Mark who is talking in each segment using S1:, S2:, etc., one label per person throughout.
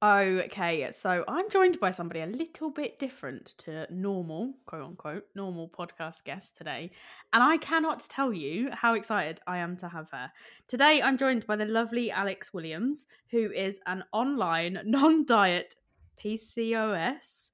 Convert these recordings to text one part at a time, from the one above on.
S1: Okay, so I'm joined by somebody a little bit different to normal, quote unquote, normal podcast guest today. And I cannot tell you how excited I am to have her. Today, I'm joined by the lovely Alex Williams, who is an online non diet PCOS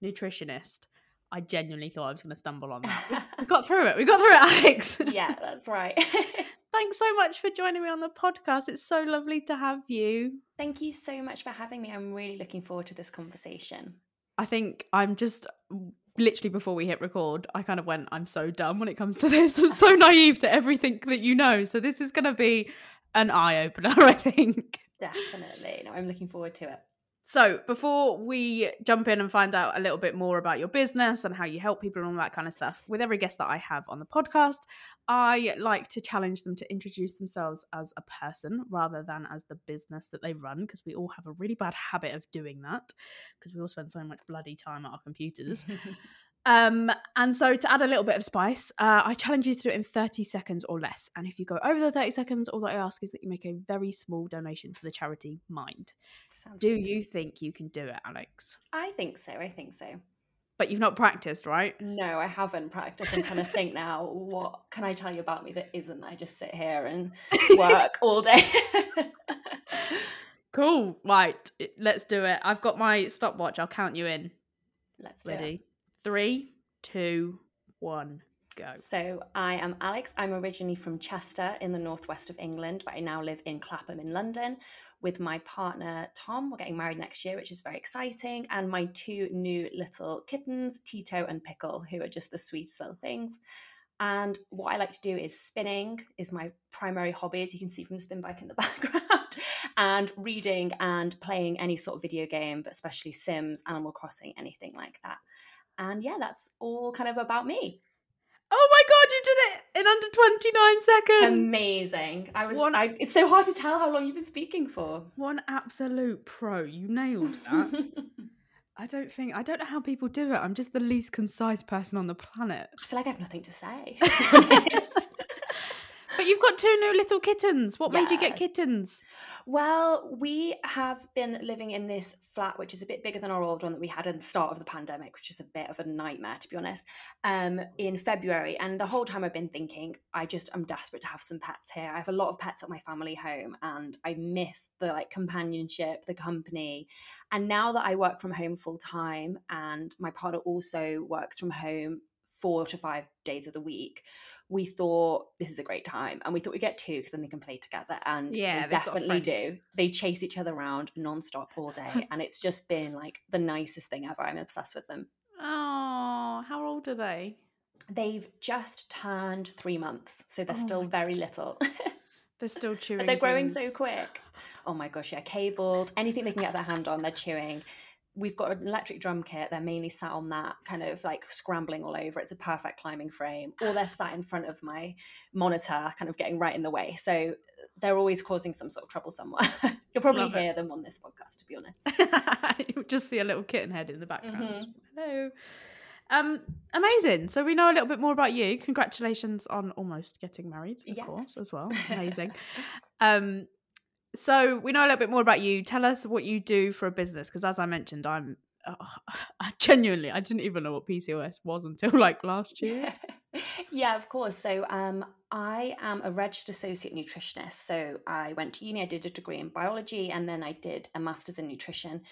S1: nutritionist. I genuinely thought I was going to stumble on that. We got through it. We got through it, Alex.
S2: yeah, that's right.
S1: Thanks so much for joining me on the podcast. It's so lovely to have you.
S2: Thank you so much for having me. I'm really looking forward to this conversation.
S1: I think I'm just literally before we hit record, I kind of went, I'm so dumb when it comes to this. I'm so naive to everything that you know. So this is going to be an eye opener, I think.
S2: Definitely. No, I'm looking forward to it.
S1: So, before we jump in and find out a little bit more about your business and how you help people and all that kind of stuff, with every guest that I have on the podcast, I like to challenge them to introduce themselves as a person rather than as the business that they run, because we all have a really bad habit of doing that because we all spend so much bloody time at our computers. Um, and so to add a little bit of spice, uh, I challenge you to do it in 30 seconds or less. And if you go over the 30 seconds, all that I ask is that you make a very small donation to the charity Mind. Sounds do good. you think you can do it, Alex?
S2: I think so. I think so.
S1: But you've not practiced, right?
S2: No, I haven't practiced. I'm trying to think now, what can I tell you about me that isn't? I just sit here and work all day.
S1: cool. Right. Let's do it. I've got my stopwatch. I'll count you in.
S2: Let's Ready?
S1: Three, two, one, go.
S2: So I am Alex. I'm originally from Chester in the northwest of England, but I now live in Clapham in London with my partner Tom. We're getting married next year, which is very exciting, and my two new little kittens, Tito and Pickle, who are just the sweetest little things. And what I like to do is spinning is my primary hobby, as you can see from the spin bike in the background, and reading and playing any sort of video game, but especially Sims, Animal Crossing, anything like that. And yeah, that's all kind of about me.
S1: Oh my god, you did it in under 29 seconds.
S2: Amazing. I was One, I, it's so hard to tell how long you've been speaking for.
S1: One absolute pro. You nailed that. I don't think I don't know how people do it. I'm just the least concise person on the planet.
S2: I feel like I have nothing to say.
S1: But you've got two new little kittens. What yes. made you get kittens?
S2: Well, we have been living in this flat, which is a bit bigger than our old one that we had at the start of the pandemic, which is a bit of a nightmare, to be honest, um, in February. And the whole time I've been thinking, I just, I'm desperate to have some pets here. I have a lot of pets at my family home and I miss the like companionship, the company. And now that I work from home full time and my partner also works from home four to five days of the week, we thought this is a great time and we thought we'd get two because then they can play together and yeah they definitely do. they chase each other around non-stop all day and it's just been like the nicest thing ever. I'm obsessed with them.
S1: Oh how old are they?
S2: They've just turned three months so they're oh still very little.
S1: They're still chewing
S2: they're growing things. so quick. Oh my gosh yeah cabled. Anything they can get their hand on they're chewing we've got an electric drum kit. They're mainly sat on that, kind of like scrambling all over. It's a perfect climbing frame. Or they're sat in front of my monitor, kind of getting right in the way. So they're always causing some sort of trouble somewhere. You'll probably Love hear it. them on this podcast, to be honest.
S1: You'll just see a little kitten head in the background. Mm-hmm. Hello. Um, amazing. So we know a little bit more about you. Congratulations on almost getting married, of yes. course, as well. Amazing. um, so we know a little bit more about you. Tell us what you do for a business, because as I mentioned, I'm uh, I genuinely I didn't even know what PCOS was until like last year.
S2: yeah, of course. So um, I am a registered associate nutritionist. So I went to uni, I did a degree in biology, and then I did a master's in nutrition.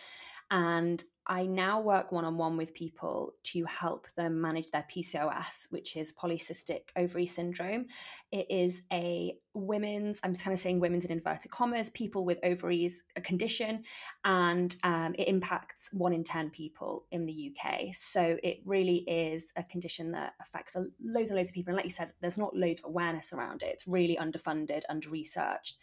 S2: And I now work one on one with people to help them manage their PCOS, which is polycystic ovary syndrome. It is a women's, I'm just kind of saying women's in inverted commas, people with ovaries, a condition, and um, it impacts one in 10 people in the UK. So it really is a condition that affects loads and loads of people. And like you said, there's not loads of awareness around it, it's really underfunded, under researched.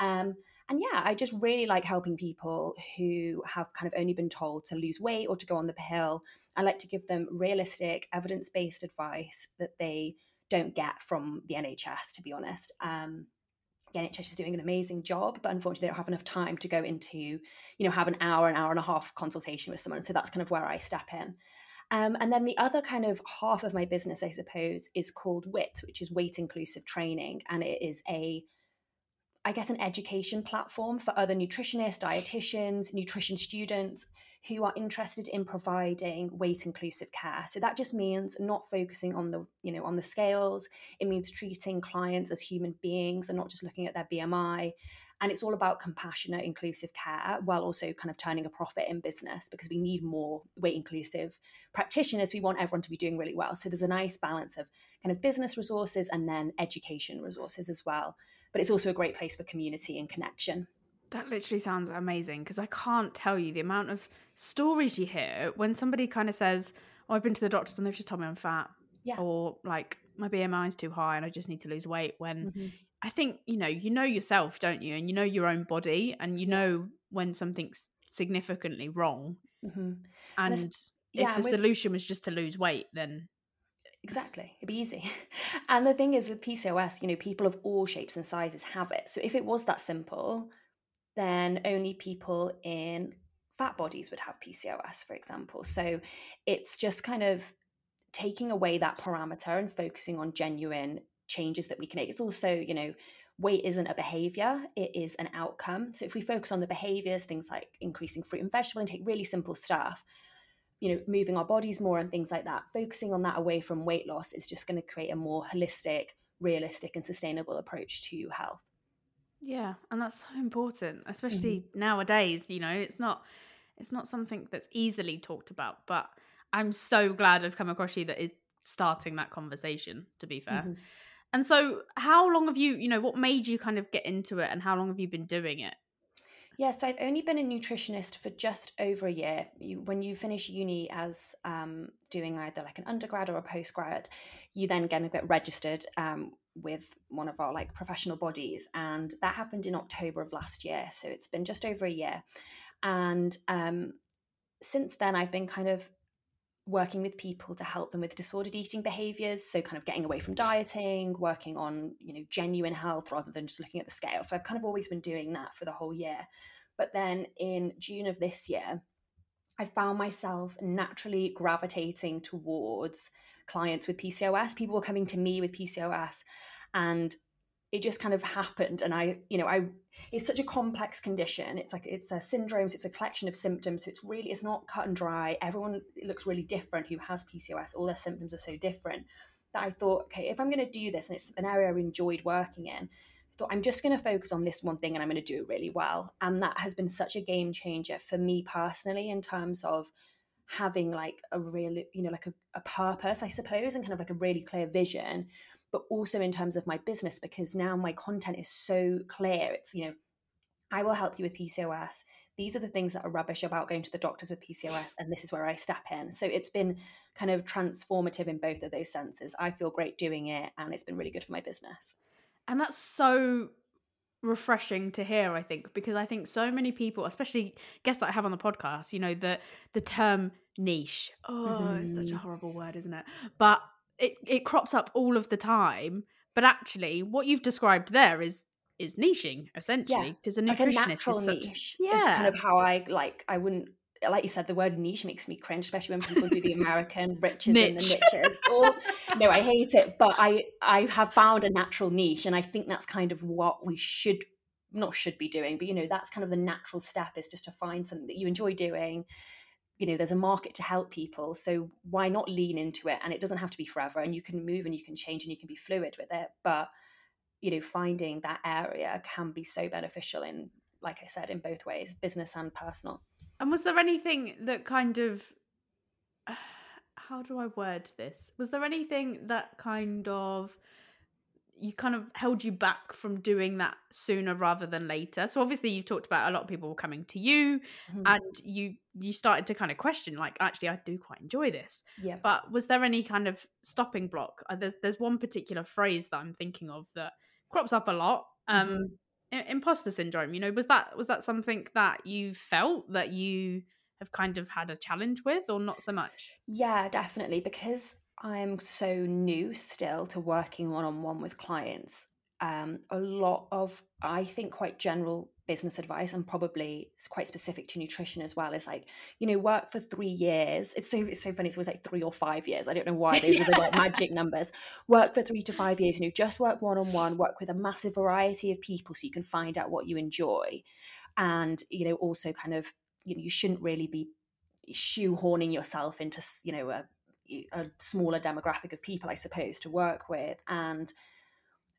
S2: Um, and yeah, I just really like helping people who have kind of only been told to lose weight or to go on the pill. I like to give them realistic, evidence based advice that they don't get from the NHS, to be honest. Um, the NHS is doing an amazing job, but unfortunately, they don't have enough time to go into, you know, have an hour, an hour and a half consultation with someone. So that's kind of where I step in. Um, and then the other kind of half of my business, I suppose, is called WIT, which is Weight Inclusive Training. And it is a I guess, an education platform for other nutritionists, dietitians, nutrition students who are interested in providing weight inclusive care. So that just means not focusing on the, you know, on the scales. It means treating clients as human beings and not just looking at their BMI. And it's all about compassionate, inclusive care while also kind of turning a profit in business because we need more weight inclusive practitioners. We want everyone to be doing really well. So there's a nice balance of kind of business resources and then education resources as well. But it's also a great place for community and connection.
S1: That literally sounds amazing because I can't tell you the amount of stories you hear when somebody kind of says, Oh, I've been to the doctors and they've just told me I'm fat.
S2: Yeah.
S1: Or like my BMI is too high and I just need to lose weight. When
S2: Mhm.
S1: I think, you know, you know yourself, don't you? And you know your own body and you know when something's significantly wrong.
S2: Mhm.
S1: And
S2: it's-
S1: if the
S2: and
S1: solution was just to lose weight, then
S2: Exactly. It'd be easy. And the thing is with PCOS, you know, people of all shapes and sizes have it. So if it was that simple, then only people in fat bodies would have PCOS, for example. So it's just kind of taking away that parameter and focusing on genuine changes that we can make. It's also, you know, weight isn't a behavior, it is an outcome. So if we focus on the behaviors, things like increasing fruit and vegetable intake, really simple stuff, you know, moving our bodies more and things like that, focusing on that away from weight loss is just going to create a more holistic, realistic, and sustainable approach to health.
S1: Yeah, and that's so important,
S2: Mm-hmm.
S1: especially nowadays, you know, it's not it's not something that's easily talked about, but I'm so glad I've come across you that is starting that conversation, to be fair.
S2: Mhm.
S1: And so how long have you, you know, what made you kind of get into it and how long have you been doing it?
S2: Yeah, so I've only been a nutritionist for just over a year. You, when you finish uni as um, doing either like an undergrad or a postgrad, you then get registered um, with one of our like professional bodies, and that happened in October of last year. So it's been just over a year, and um, since then I've been kind of working with people to help them with disordered eating behaviors so kind of getting away from dieting working on you know genuine health rather than just looking at the scale. So i've kind of always been doing that for the whole year. But then in june of this year i found myself naturally gravitating towards clients with pcos people were coming to me with pcos and it just kind of happened and i you know i it's such a complex condition. It's like it's a syndrome so it's a collection of symptoms so it's really it's not cut and dry. Everyone looks really different who has pcos all their symptoms are so different that i thought okay if i'm going to do this and it's an area i enjoyed working in I thought i'm just going to focus on this one thing and i'm going to do it really well. And that has been such a game changer for me personally in terms of having like a really you know like a, a purpose i suppose and kind of like a really clear vision but also in terms of my business because now my content is so clear. It's, you know, I will help you with PCOS. These are the things that are rubbish about going to the doctors with PCOS, and this is where I step in. So it's been kind of transformative in both of those senses. I feel great doing it, and it's been really good for my business.
S1: And that's so refreshing to hear, I think, because I think so many people, especially guests that I have on the podcast, you know, the the term niche. Oh, it's such a
S2: Mhm.
S1: horrible word, isn't it? But it, it crops up all of the time. But actually, what you've described there is is niching essentially because a
S2: Like a
S1: nutritionist
S2: natural
S1: is such
S2: niche.
S1: yeah
S2: It's kind of how I like, I wouldn't. Like you said, the word niche makes me cringe, especially when people do the American riches and the niches. Or, no, I hate it, but I I have found a natural niche, and I think that's kind of what we should not should be doing, but you know that's kind of the natural step is just to find something that you enjoy doing. You know, there's a market to help people, so why not lean into it? And it doesn't have to be forever, and you can move and you can change and you can be fluid with it. But you know, finding that area can be so beneficial in, like I said, in both ways, business and personal.
S1: And was there anything that kind of how do I word this? Was there anything that kind of you kind of held you back from doing that sooner rather than later? So obviously you've talked about a lot of people coming to you
S2: Mhm.
S1: and you you started to kind of question like actually I do quite enjoy this.
S2: Yeah.
S1: But was there any kind of stopping block? Uh, There's there's one particular phrase that I'm thinking of that crops up a lot. Um
S2: Mhm.
S1: i- imposter syndrome you know was that was that something that you felt that you have kind of had a challenge with or not so much
S2: Yeah, definitely. Because I'm so new still to working one on one with clients, um, a lot of, I think, quite general business advice and probably quite specific to nutrition as well is like, you know, work for three years. It's so it's so funny. It's always like three or five years. I don't know why those yeah. are the like magic numbers. Work for three to five years. You know, just work one on one. Work with a massive variety of people so you can find out what you enjoy, and you know, also kind of, you know, you shouldn't really be shoehorning yourself into you know a, a smaller demographic of people, I suppose, to work with and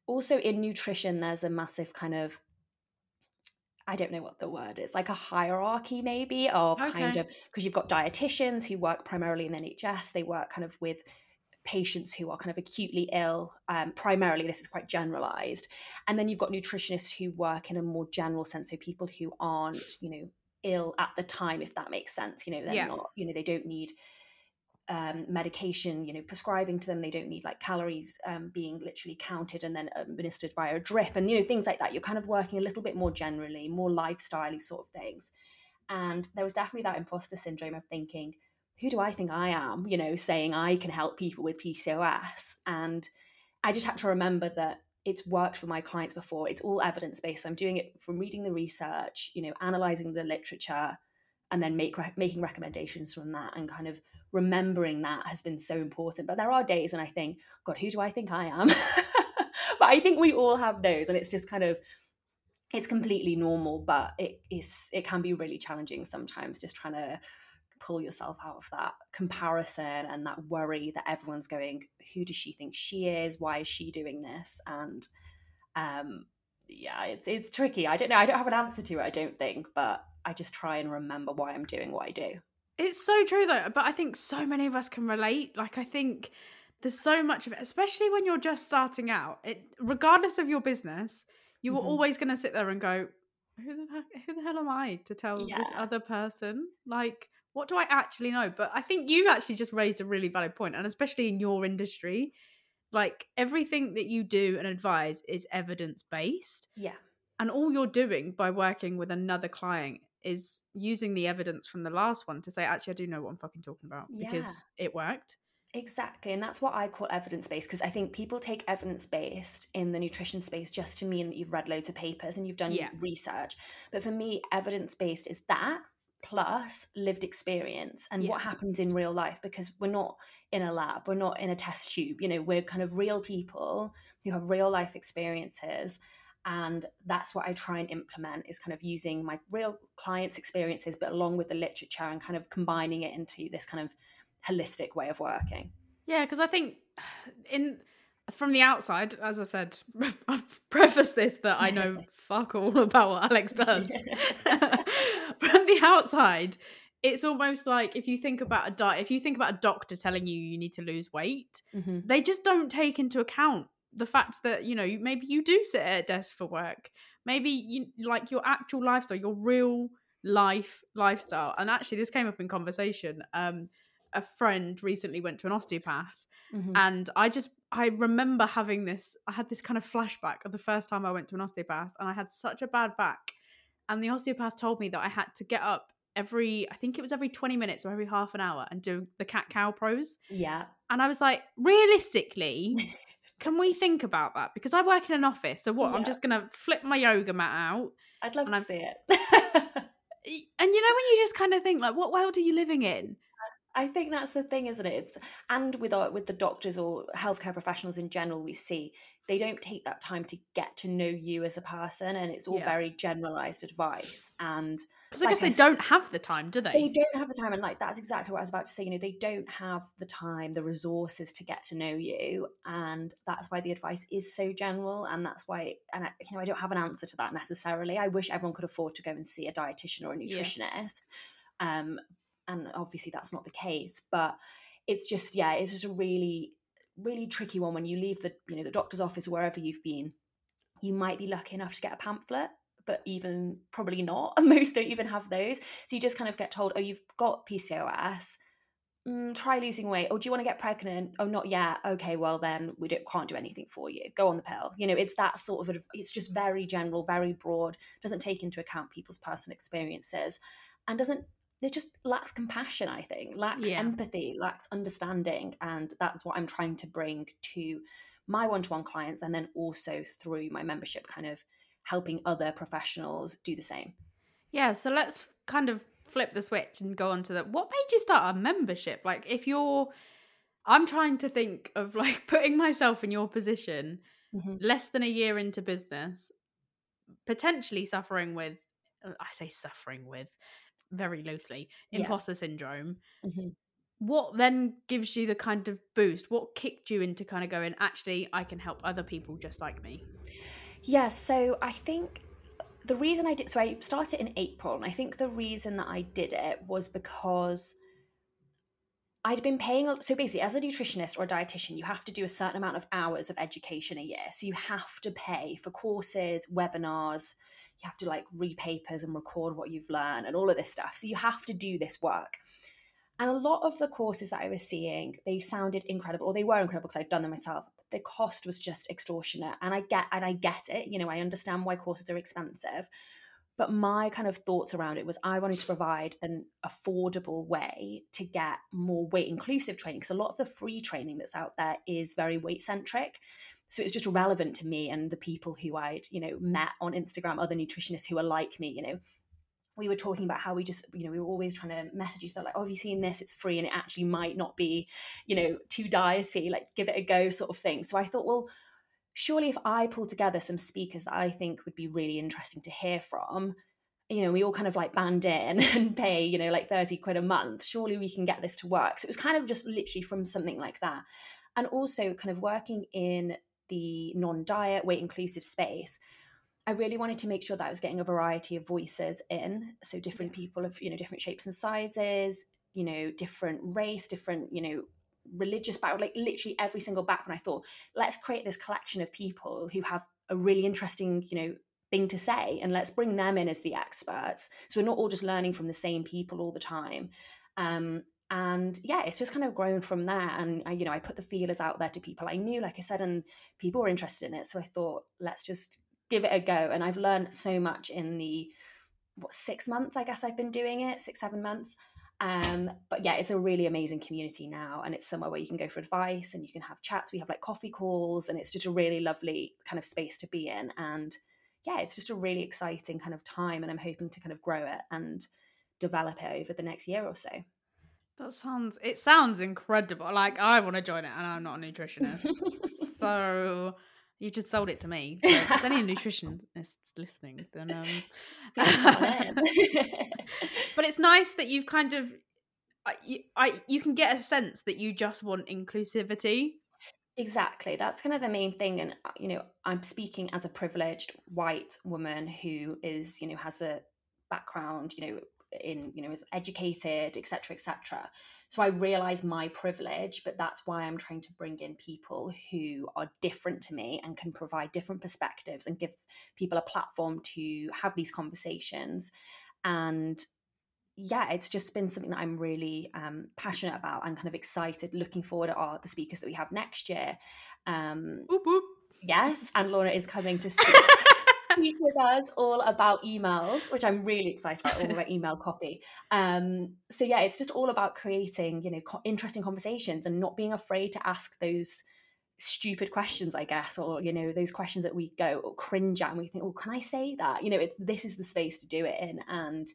S2: also in nutrition there's a massive kind of I don't know what the word is, like a hierarchy maybe of okay. kind of because you've got dietitians who work primarily in NHS, they work kind of with patients who are kind of acutely ill. Um, primarily, this is quite generalized, and then you've got nutritionists who work in a more general sense, so people who aren't, you know, ill at the time, if that makes sense. You know, they're yeah. not, you know, they don't need um, medication, you know, prescribing to them. They don't need like calories um, being literally counted and then administered via a drip and, you know, things like that. You're kind of working a little bit more generally, more lifestyle sort of things. And there was definitely that imposter syndrome of thinking, who do I think I am? You know, saying I can help people with PCOS. And I just had to remember that it's worked for my clients before. It's all evidence based. So I'm doing it from reading the research, you know, analyzing the literature, and then make making recommendations from that and kind of remembering that has been so important. But there are days when I think, God, who do I think I am? but I think we all have those, and it's just kind of it's completely normal, but it is it can be really challenging sometimes just trying to pull yourself out of that comparison and that worry that everyone's going, who does she think she is? Why is she doing this? And um yeah, it's it's tricky. I don't know. I don't have an answer to it, I don't think, but I just try and remember why I'm doing what I do.
S1: It's so true though, but I think so many of us can relate. Like I think there's so much of it, especially when you're just starting out. It regardless of your business, you mm-hmm. are always going to sit there and go, "Who the heck, who the hell am I to tell yeah. this other person? Like, what do I actually know?" But I think you actually just raised a really valid point, and especially in your industry, like everything that you do and advise is evidence based.
S2: Yeah.
S1: And all you're doing by working with another client is using the evidence from the last one to say, actually, I do know what I'm fucking talking about yeah. because it worked.
S2: Exactly. And that's what I call evidence based because I think people take evidence based in the nutrition space just to mean that you've read loads of papers and you've done yeah. research. But for me, evidence based is that plus lived experience and yeah. what happens in real life because we're not in a lab, we're not in a test tube. You know, we're kind of real people who have real life experiences and that's what i try and implement is kind of using my real clients experiences but along with the literature and kind of combining it into this kind of holistic way of working.
S1: Yeah because i think in from the outside as i said i've prefaced this that i know fuck all about what alex does. From the outside it's almost like if you think about a diet if you think about a doctor telling you you need to lose weight mm-hmm. they just don't take into account the fact that you know maybe you do sit at a desk for work. Maybe you like your actual lifestyle your real life lifestyle and actually this came up in conversation um a friend recently went to an osteopath mm-hmm. and i just i remember having this i had this kind of flashback of the first time i went to an osteopath and i had such a bad back and the osteopath told me that i had to get up every i think it was every 20 minutes or every half an hour and do the cat cow pose
S2: yeah.
S1: And i was like realistically Can we think about that? Because I work in an office, so what? Yeah. I'm just gonna flip my yoga mat out.
S2: I'd love to I'm... see it.
S1: and you know when you just kind of think like, what world are you living in?
S2: I think that's the thing, isn't it? It's, and with our, with the doctors or healthcare professionals in general, we see they don't take that time to get to know you as a person, and it's all yeah. very generalized advice. And
S1: because I like guess they I, don't have the time, do they?
S2: They don't have the time, and like that's exactly what I was about to say. You know, they don't have the time, the resources to get to know you, and that's why the advice is so general, and that's why, and I, you know, I don't have an answer to that necessarily. I wish everyone could afford to go and see a dietitian or a nutritionist. Yeah. Um, and obviously that's not the case but it's just yeah it's just a really really tricky one when you leave the you know the doctor's office or wherever you've been you might be lucky enough to get a pamphlet but even probably not most don't even have those so you just kind of get told oh you've got pcos mm, try losing weight oh do you want to get pregnant? Oh not yet. Okay well then we don't, can't do anything for you. Go on the pill. You know it's that sort of it's just very general very broad doesn't take into account people's personal experiences and doesn't it just lacks compassion i think lacks yeah. empathy lacks understanding and that's what i'm trying to bring to my one-to-one clients and then also through my membership kind of helping other professionals do the same
S1: yeah so let's kind of flip the switch and go on to that what made you start a membership like if you're i'm trying to think of like putting myself in your position mm-hmm. less than a year into business potentially suffering with uh, i say suffering with very loosely imposter yeah. syndrome mm-hmm. what then gives you the kind of boost what kicked you into kind of going actually i can help other people just like me
S2: yeah, so i think the reason i did so i started in april and i think the reason that i did it was because I'd been paying, so basically, as a nutritionist or a dietitian, you have to do a certain amount of hours of education a year. So you have to pay for courses, webinars, you have to like read papers and record what you've learned and all of this stuff. So you have to do this work. And a lot of the courses that I was seeing, they sounded incredible, or they were incredible because I'd done them myself. But the cost was just extortionate. And I get and I get it, you know, I understand why courses are expensive. But my kind of thoughts around it was I wanted to provide an affordable way to get more weight inclusive training because a lot of the free training that's out there is very weight centric. So it's just relevant to me and the people who I'd, you know, met on Instagram, other nutritionists who are like me, you know, we were talking about how we just you know we were always trying to message each other like oh have you seen this? It's free and it actually might not be you know too diety like give it a go sort of thing. So i thought well surely if I pull together some speakers that I think would be really interesting to hear from, you know, we all kind of like band in and pay, you know, like 30 quid a month, surely we can get this to work. So it was kind of just literally from something like that. And also kind of working in the non diet, weight inclusive space. I really wanted to make sure that I was getting a variety of voices in. So different people of, you know, different shapes and sizes, you know, different race, different, you know, religious background, like literally every single background. I thought, let's create this collection of people who have a really interesting, you know, thing to say, and let's bring them in as the experts. So we're not all just learning from the same people all the time. Um, and yeah, it's just kind of grown from there. And I, you know, I put the feelers out there to people I knew, like I said, and people were interested in it. So I thought, let's just give it a go. And I've learned so much in the what six months, I guess I've been doing it, six, seven months. Um, but yeah, it's a really amazing community now, and it's somewhere where you can go for advice and you can have chats. We have like coffee calls, and it's just a really lovely kind of space to be in. And yeah, it's just a really exciting kind of time, and I'm hoping to kind of grow it and develop it over the next year or so.
S1: That sounds it sounds incredible. Like I want to join it, and I'm not a nutritionist, so you just sold it to me. So if there's any nutritionists listening, then um but it's nice that you've kind of I, I you can get a sense that you just want inclusivity.
S2: Exactly. That's kind of the main thing and uh, you know, I'm speaking as a privileged white woman who is, you know, has a background, you know, in, you know, is educated, etc., etc. So I realize my privilege, but that's why I'm trying to bring in people who are different to me and can provide different perspectives and give people a platform to have these conversations. And yeah, it's just been something that I'm really um, passionate about and kind of excited, looking forward our, the speakers that we have next year. Um,
S1: boop, boop.
S2: Yes, and Laura is coming to speak speak with us all about emails, which I'm really excited about, all about email copy. Um, so yeah, it's just all about creating, you know, co- interesting conversations and not being afraid to ask those stupid questions, I guess, or you know, those questions that we go or cringe at and we think, oh, can I say that? You know, it's this is the space to do it in, and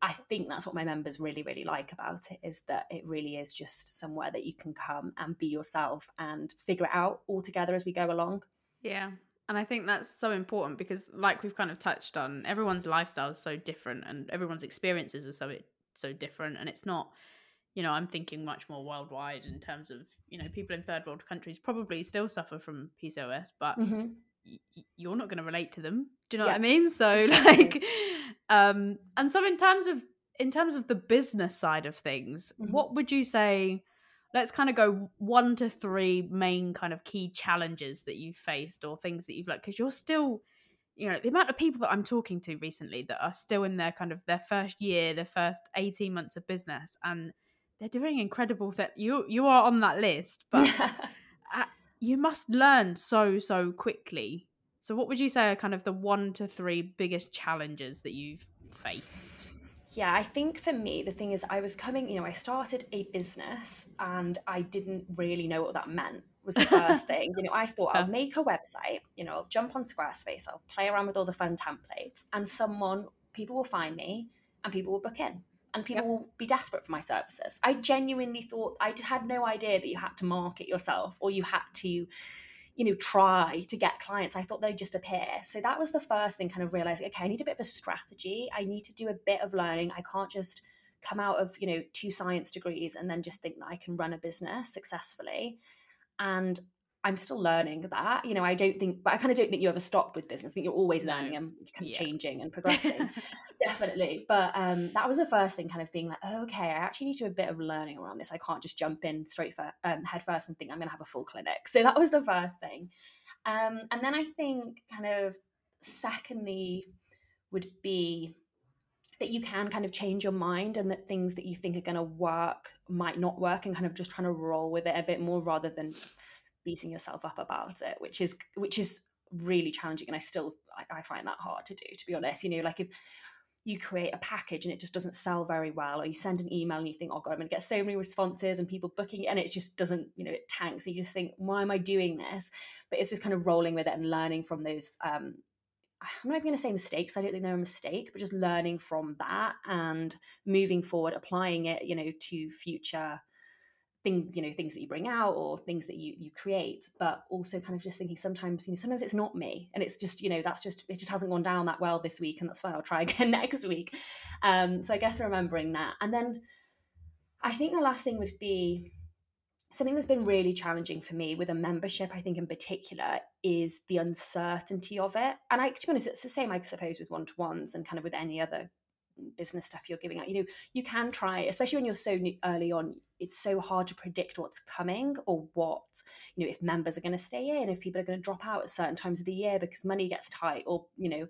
S2: I think that's what my members really, really like about it is that it really is just somewhere that you can come and be yourself and figure it out all together as we go along.
S1: Yeah, and I think that's so important because, like we've kind of touched on, everyone's lifestyle is so different and everyone's experiences are so so different. And it's not, you know, I'm thinking much more worldwide in terms of, you know, people in third world countries probably still suffer from PCOS, but mm-hmm. y- you're not going to relate to them. Do you know yeah. what I mean? So, exactly. like, um, and so in terms of in terms of the business side of things, mm-hmm. what would you say? Let's kind of go one to three main kind of key challenges that you've faced or things that you've like because you're still you know the amount of people that i'm talking to recently that are still in their kind of their first year their first 18 months of business and they're doing incredible that you you are on that list but uh, you must learn so so quickly. So what would you say are kind of the one to three biggest challenges that you've faced
S2: yeah, I think for me, the thing is, I was coming, you know, I started a business and I didn't really know what that meant. was the first thing. You know, I thought I'll make a website, you know, I'll jump on Squarespace, I'll play around with all the fun templates, and someone, people will find me and people will book in and people yep. will be desperate for my services. I genuinely thought I had no idea that you had to market yourself or you had to, you know, try to get clients. I thought they'd just appear. So that was the first thing, kind of realizing, okay, I need a bit of a strategy. I need to do a bit of learning. I can't just come out of, you know, two science degrees and then just think that I can run a business successfully. And I'm still learning that. You know, I don't think, but I kind of don't think you ever stop with business. I think you're always learning and kind of yeah. changing and progressing. Definitely. But um, that was the first thing, kind of being like, oh, okay, I actually need to do a bit of learning around this. I can't just jump in straight for um, head first and think I'm going to have a full clinic. So that was the first thing. Um, and then I think, kind of, secondly, would be that you can kind of change your mind and that things that you think are going to work might not work and kind of just trying to roll with it a bit more rather than beating yourself up about it which is which is really challenging and i still like i find that hard to do to be honest. You know like if you create a package and it just doesn't sell very well or you send an email and you think oh god i'm going to get so many responses and people booking it and it just doesn't you know it tanks and you just think why am i doing this? But it's just kind of rolling with it and learning from those um i'm not even going to say mistakes i don't think they're a mistake but just learning from that and moving forward applying it you know to future things you know things that you bring out or things that you you create but also kind of just thinking sometimes you know sometimes it's not me and it's just you know that's just it just hasn't gone down that well this week and that's fine i'll try again next week. Um so i guess remembering that. And then i think the last thing would be something that's been really challenging for me with a membership i think in particular is the uncertainty of it. And i to be honest it's the same i suppose with one-to-ones and kind of with any other business stuff you're giving out. You know you can try especially when you're so new, early on it's so hard to predict what's coming or what you know if members are going to stay in if people are going to drop out at certain times of the year because money gets tight or you know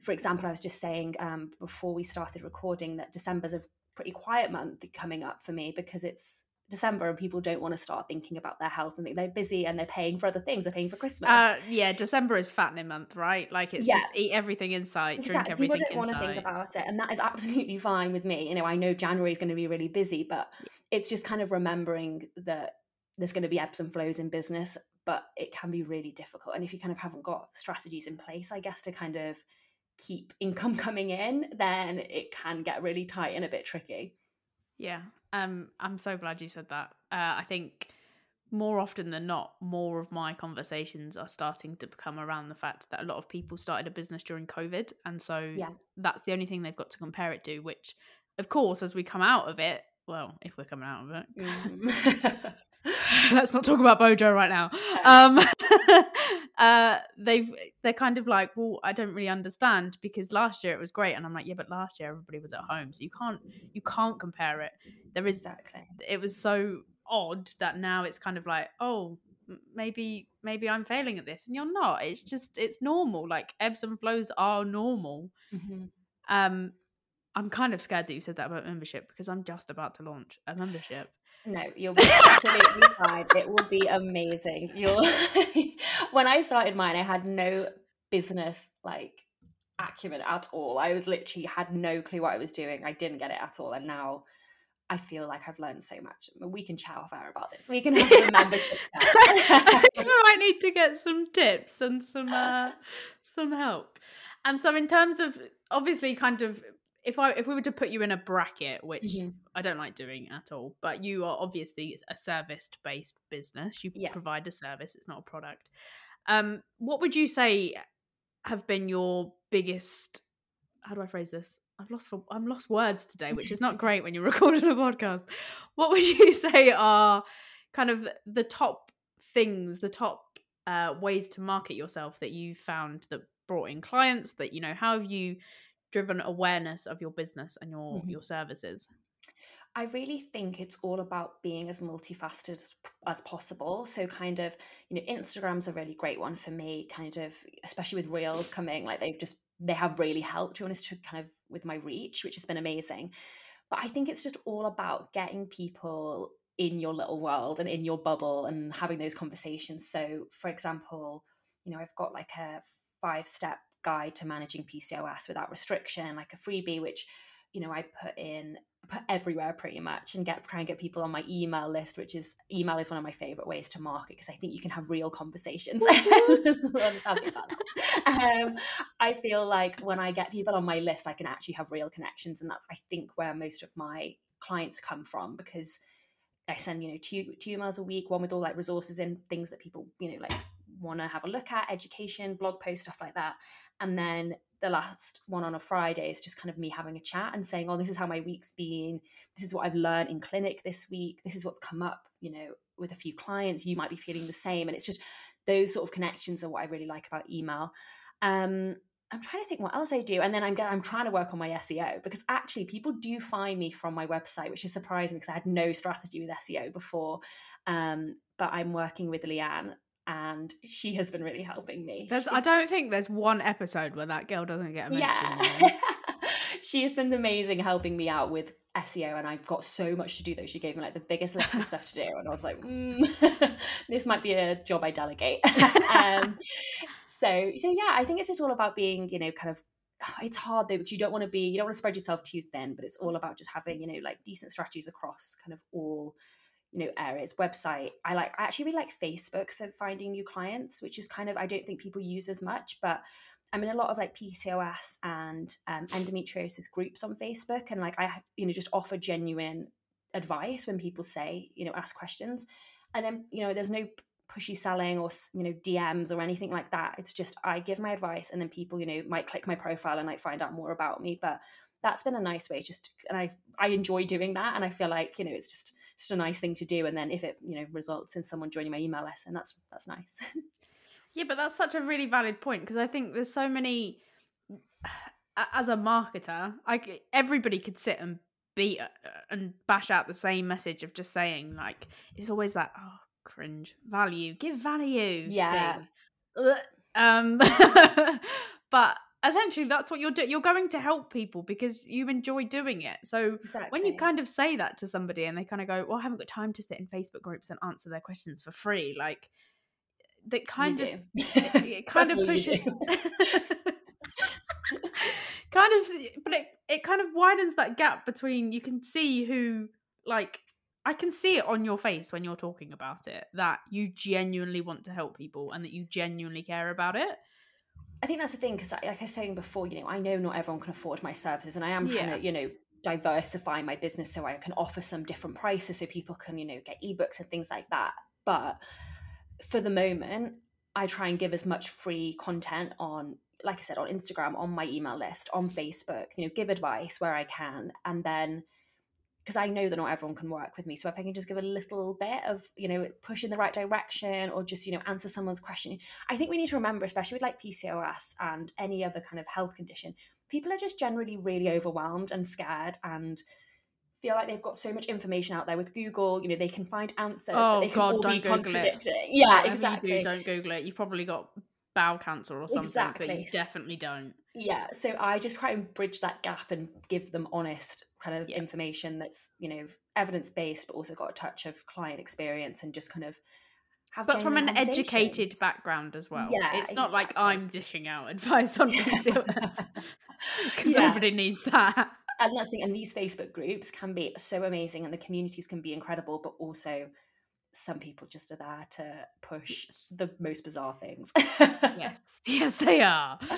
S2: for example i was just saying um, before we started recording that december's a pretty quiet month coming up for me because it's December and people don't want to start thinking about their health and they're busy and they're paying for other things. They're paying for Christmas. Uh,
S1: yeah, December is fattening month, right? Like it's yeah. just eat everything inside, exactly. drink everything
S2: People don't
S1: inside.
S2: want to think about it, and that is absolutely fine with me. You know, I know January is going to be really busy, but it's just kind of remembering that there's going to be ebbs and flows in business, but it can be really difficult. And if you kind of haven't got strategies in place, I guess to kind of keep income coming in, then it can get really tight and a bit tricky.
S1: Yeah, um, I'm so glad you said that. Uh, I think more often than not, more of my conversations are starting to become around the fact that a lot of people started a business during COVID. And so yeah. that's the only thing they've got to compare it to, which, of course, as we come out of it, well, if we're coming out of it, mm. let's not talk about Bojo right now. Um, uh, they've they're kind of like, well, I don't really understand because last year it was great, and I'm like, yeah, but last year everybody was at home, so you can't you can't compare it. There is
S2: exactly.
S1: It was so odd that now it's kind of like, oh, maybe maybe I'm failing at this, and you're not. It's just it's normal. Like ebbs and flows are normal. Mm-hmm. Um, I'm kind of scared that you said that about membership because I'm just about to launch a membership.
S2: No, you'll be absolutely fine. It will be amazing. You'll when I started mine, I had no business like acumen at all. I was literally had no clue what I was doing. I didn't get it at all. And now I feel like I've learned so much. We can chat off air about this. We can have some membership.
S1: I need to get some tips and some uh, some help. And so, in terms of obviously, kind of if I if we were to put you in a bracket, which mm-hmm. I don't like doing at all, but you are obviously a service based business. You yeah. provide a service; it's not a product. Um, what would you say have been your biggest? How do I phrase this? I've lost for, I'm lost words today, which is not great when you're recording a podcast. What would you say are kind of the top things, the top uh, ways to market yourself that you found that brought in clients? That you know, how have you driven awareness of your business and your mm-hmm. your services?
S2: I really think it's all about being as multifaceted as possible. So, kind of, you know, Instagram's a really great one for me, kind of, especially with Reels coming, like they've just, they have really helped, to honest, to kind of with my reach, which has been amazing. But I think it's just all about getting people in your little world and in your bubble and having those conversations. So, for example, you know, I've got like a five step guide to managing PCOS without restriction, like a freebie, which, you know, I put in put everywhere pretty much and get try and get people on my email list which is email is one of my favorite ways to market because i think you can have real conversations um, i feel like when i get people on my list i can actually have real connections and that's i think where most of my clients come from because i send you know two, two emails a week one with all like resources and things that people you know like want to have a look at education blog post stuff like that and then the last one on a Friday is just kind of me having a chat and saying, "Oh, this is how my week's been. This is what I've learned in clinic this week. This is what's come up, you know, with a few clients. You might be feeling the same." And it's just those sort of connections are what I really like about email. Um, I'm trying to think what else I do, and then I'm I'm trying to work on my SEO because actually people do find me from my website, which is surprising because I had no strategy with SEO before. Um, but I'm working with Leanne and she has been really helping me.
S1: There's, I don't think there's one episode where that girl doesn't get a mention.
S2: Yeah. she has been amazing helping me out with SEO, and I've got so much to do though. She gave me like the biggest list of stuff to do, and I was like, mm, this might be a job I delegate. um, so, so yeah, I think it's just all about being, you know, kind of. It's hard though because you don't want to be, you don't want to spread yourself too thin, but it's all about just having, you know, like decent strategies across kind of all you know areas website. I like i actually really like facebook for finding new clients which is kind of i don't think people use as much but i'm in a lot of like pcos and um, endometriosis groups on facebook and like i you know just offer genuine advice when people say you know ask questions. And then you know there's no pushy selling or you know dms or anything like that. It's just i give my advice and then people you know might click my profile and like find out more about me. But that's been a nice way just and i i enjoy doing that and i feel like you know it's just just a nice thing to do. And then if it, you know, results in someone joining my email list, and that's that's nice.
S1: yeah, but that's such a really valid point because I think there's so many. As a marketer, I everybody could sit and beat uh, and bash out the same message of just saying like it's always that oh cringe value give value
S2: yeah
S1: thing. um but essentially that's what you're doing you're going to help people because you enjoy doing it so exactly. when you kind of say that to somebody and they kind of go well i haven't got time to sit in facebook groups and answer their questions for free like that kind you of it, it kind of pushes kind of but it, it kind of widens that gap between you can see who like I can see it on your face when you're talking about it that you genuinely want to help people and that you genuinely care about it.
S2: I think that's the thing because, like I was saying before, you know, I know not everyone can afford my services, and I am trying yeah. to, you know, diversify my business so I can offer some different prices so people can, you know, get ebooks and things like that. But for the moment, I try and give as much free content on, like I said, on Instagram, on my email list, on Facebook, you know, give advice where I can, and then because I know that not everyone can work with me. So if I can just give a little bit of, you know, push in the right direction or just, you know, answer someone's question. I think we need to remember, especially with like PCOS and any other kind of health condition, people are just generally really overwhelmed and scared and feel like they've got so much information out there with Google, you know, they can find answers, oh, but they can God, all be contradicting. It.
S1: Yeah, Whatever exactly. Do, don't Google it. You've probably got bowel cancer or something exactly. that you definitely don't.
S2: Yeah, so I just try and bridge that gap and give them honest kind of yeah. information that's you know evidence based, but also got a touch of client experience and just kind of
S1: have. But from an educated background as well. Yeah, it's not exactly. like I'm dishing out advice on because yeah. nobody needs that.
S2: And that's the thing. And these Facebook groups can be so amazing, and the communities can be incredible, but also some people just are there to push yes. the most bizarre things.
S1: yes, yes, they are.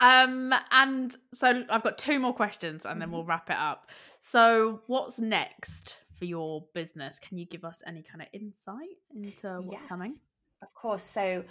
S1: Um, and so I've got two more questions, and then we'll mm-hmm. wrap it up. So, what's next for your business? Can you give us any kind of insight into what's yes, coming?
S2: Of course. So,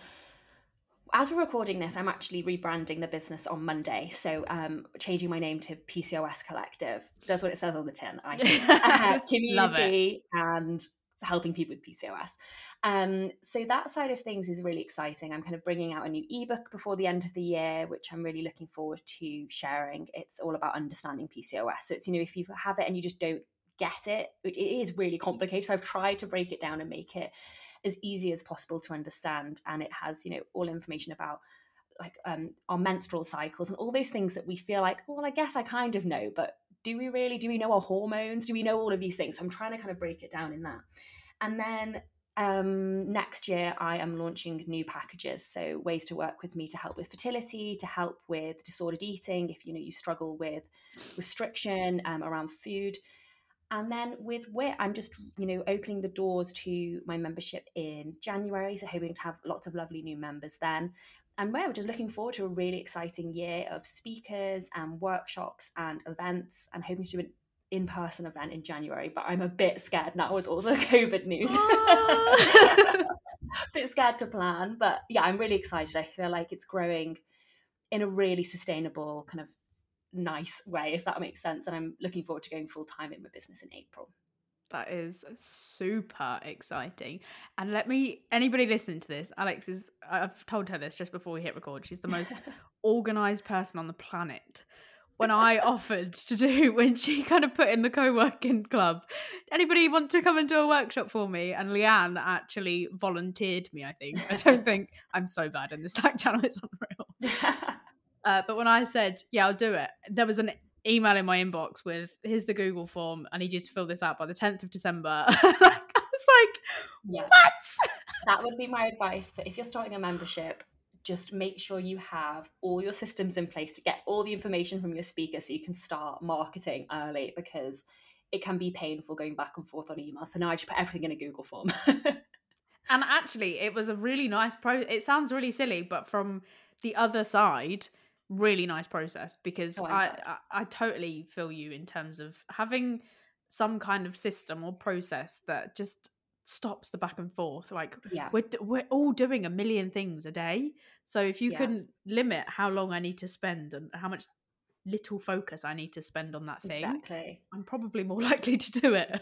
S2: as we're recording this, I'm actually rebranding the business on Monday. So, um, changing my name to PCOS Collective does what it says on the tin. I. Uh, community and helping people with PCOS. Um, so that side of things is really exciting. I'm kind of bringing out a new ebook before the end of the year, which I'm really looking forward to sharing. It's all about understanding PCOS. So it's, you know, if you have it and you just don't get it, it is really complicated. So I've tried to break it down and make it as easy as possible to understand. And it has, you know, all information about like um, our menstrual cycles and all those things that we feel like, well, I guess I kind of know, but do we really? Do we know our hormones? Do we know all of these things? So I'm trying to kind of break it down in that. And then um, next year, I am launching new packages. So ways to work with me to help with fertility, to help with disordered eating, if you know you struggle with restriction um, around food. And then with WIT, I'm just, you know, opening the doors to my membership in January. So hoping to have lots of lovely new members then. And we're just looking forward to a really exciting year of speakers and workshops and events and hoping to do an in-person event in January. But I'm a bit scared now with all the COVID news. a ah. bit scared to plan. But yeah, I'm really excited. I feel like it's growing in a really sustainable kind of nice way, if that makes sense. And I'm looking forward to going full time in my business in April.
S1: That is super exciting. And let me, anybody listening to this, Alex is, I've told her this just before we hit record. She's the most organized person on the planet. When I offered to do, when she kind of put in the co working club, anybody want to come and do a workshop for me? And Leanne actually volunteered me, I think. I don't think I'm so bad in this Slack channel, it's unreal. Uh, but when I said, yeah, I'll do it, there was an email in my inbox with, here's the Google form. I need you to fill this out by the 10th of December. like, I was like, yeah. what?
S2: that would be my advice. But if you're starting a membership, just make sure you have all your systems in place to get all the information from your speaker so you can start marketing early because it can be painful going back and forth on email. So now I just put everything in a Google form.
S1: and actually, it was a really nice pro. It sounds really silly, but from the other side, really nice process because oh, I, I, I totally feel you in terms of having some kind of system or process that just stops the back and forth. Like yeah. we're we're all doing a million things a day. So if you yeah. can limit how long i need to spend and how much little focus i need to spend on that thing
S2: exactly.
S1: I'm probably more likely to do it.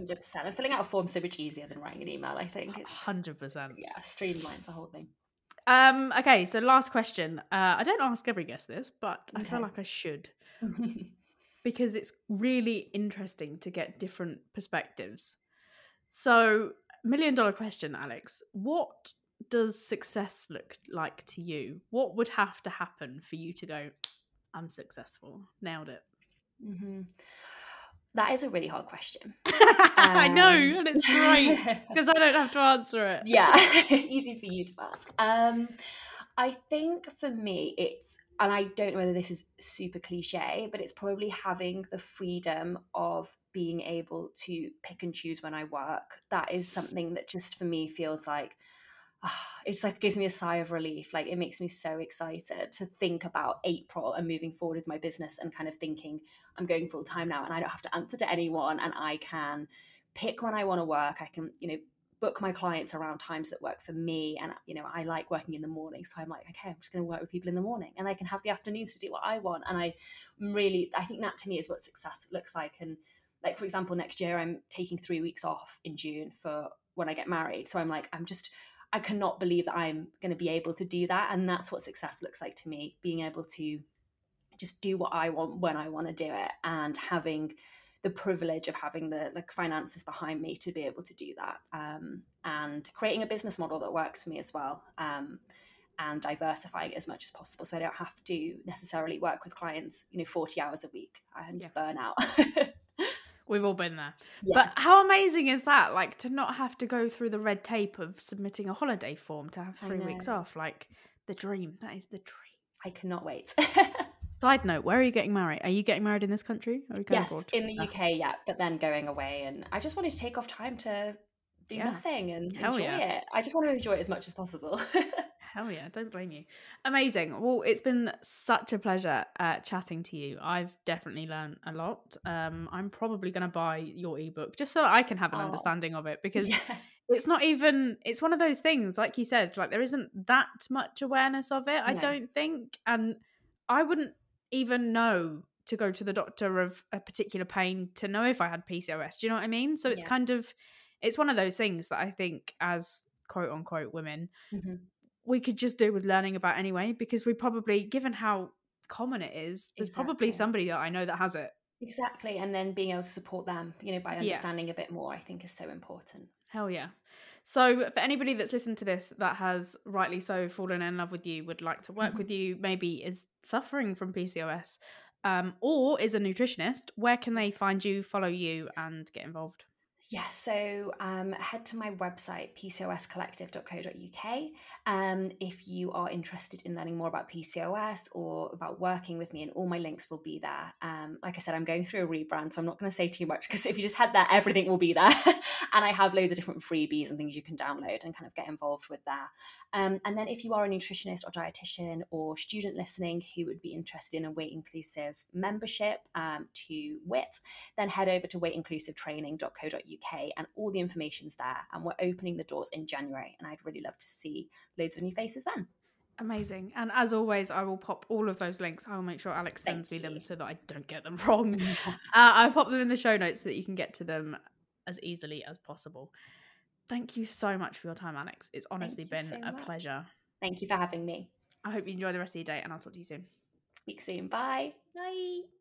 S2: 100% and filling out a form so much easier than writing an email i think. It's
S1: 100%
S2: yeah streamlines the whole thing
S1: um, okay, so last question. Uh, I don't ask every guest this, but okay. I feel like I should. because it's really interesting to get different perspectives. So, million dollar question, Alex. What does success look like to you? What would have to happen for you to go, I'm successful? Nailed it.
S2: Mm-hmm. That is a really hard question.
S1: Um, I know, and it's great because I don't have to answer it.
S2: Yeah, easy for you to ask. Um, I think for me, it's, and I don't know whether this is super cliche, but it's probably having the freedom of being able to pick and choose when I work. That is something that just for me feels like it's like gives me a sigh of relief. Like it makes me so excited to think about April and moving forward with my business and kind of thinking I'm going full time now and I don't have to answer to anyone and I can pick when I want to work. I can, you know, book my clients around times that work for me and you know i like working in the morning so i'm like okay i'm just going to work with people in the morning and i can have the afternoons to do what i want and i really i think that to me is what success looks like and like for example next year i'm taking three weeks off in june for when i get married so i'm like i'm just I cannot believe that I'm going to be able to do that. And that's what success looks like to me being able to just do what I want when I want to do it and having the privilege of having the like finances behind me to be able to do that um, and creating a business model that works for me as well um, and diversifying as much as possible so I don't have to necessarily work with clients you know 40 hours a week and yeah. burn out
S1: We've all been there. Yes. But how amazing is that? Like to not have to go through the red tape of submitting a holiday form to have three weeks off. Like the dream. That is the dream.
S2: I cannot wait.
S1: Side note, where are you getting married? Are you getting married in this country?
S2: yes, abroad? in the ah. UK, yeah. But then going away and I just wanted to take off time to do yeah. nothing and Hell enjoy yeah. it. I just want to enjoy it as much as possible.
S1: Hell yeah, don't blame you. Amazing. Well, it's been such a pleasure uh, chatting to you. I've definitely learned a lot. Um, I'm probably going to buy your ebook just so that I can have an oh. understanding of it because yeah. it's not even, it's one of those things, like you said, like there isn't that much awareness of it, I no. don't think. And I wouldn't even know to go to the doctor of a particular pain to know if I had PCOS. Do you know what I mean? So it's yeah. kind of, it's one of those things that I think as quote unquote women, mm-hmm we could just do with learning about anyway because we probably given how common it is there's exactly. probably somebody that i know that has it
S2: exactly and then being able to support them you know by understanding yeah. a bit more i think is so important
S1: hell yeah so for anybody that's listened to this that has rightly so fallen in love with you would like to work mm-hmm. with you maybe is suffering from pcos um, or is a nutritionist where can they find you follow you and get involved
S2: Yeah, so um, head to my website, pcoscollective.co.uk. Um, if you are interested in learning more about PCOS or about working with me, and all my links will be there. Um, like I said, I'm going through a rebrand, so I'm not going to say too much because if you just head there, everything will be there. and I have loads of different freebies and things you can download and kind of get involved with there. Um, and then if you are a nutritionist or dietitian or student listening who would be interested in a weight inclusive membership um, to WIT, then head over to weightinclusivetraining.co.uk and all the information's there. And we're opening the doors in January. And I'd really love to see loads of new faces then.
S1: Amazing. And as always, I will pop all of those links. I will make sure Alex sends Thank me you. them so that I don't get them wrong. uh, I'll pop them in the show notes so that you can get to them as easily as possible. Thank you so much for your time, Alex. It's honestly been so a much. pleasure.
S2: Thank you for having me.
S1: I hope you enjoy the rest of your day and I'll talk to you soon.
S2: Speak soon. Bye.
S1: Bye.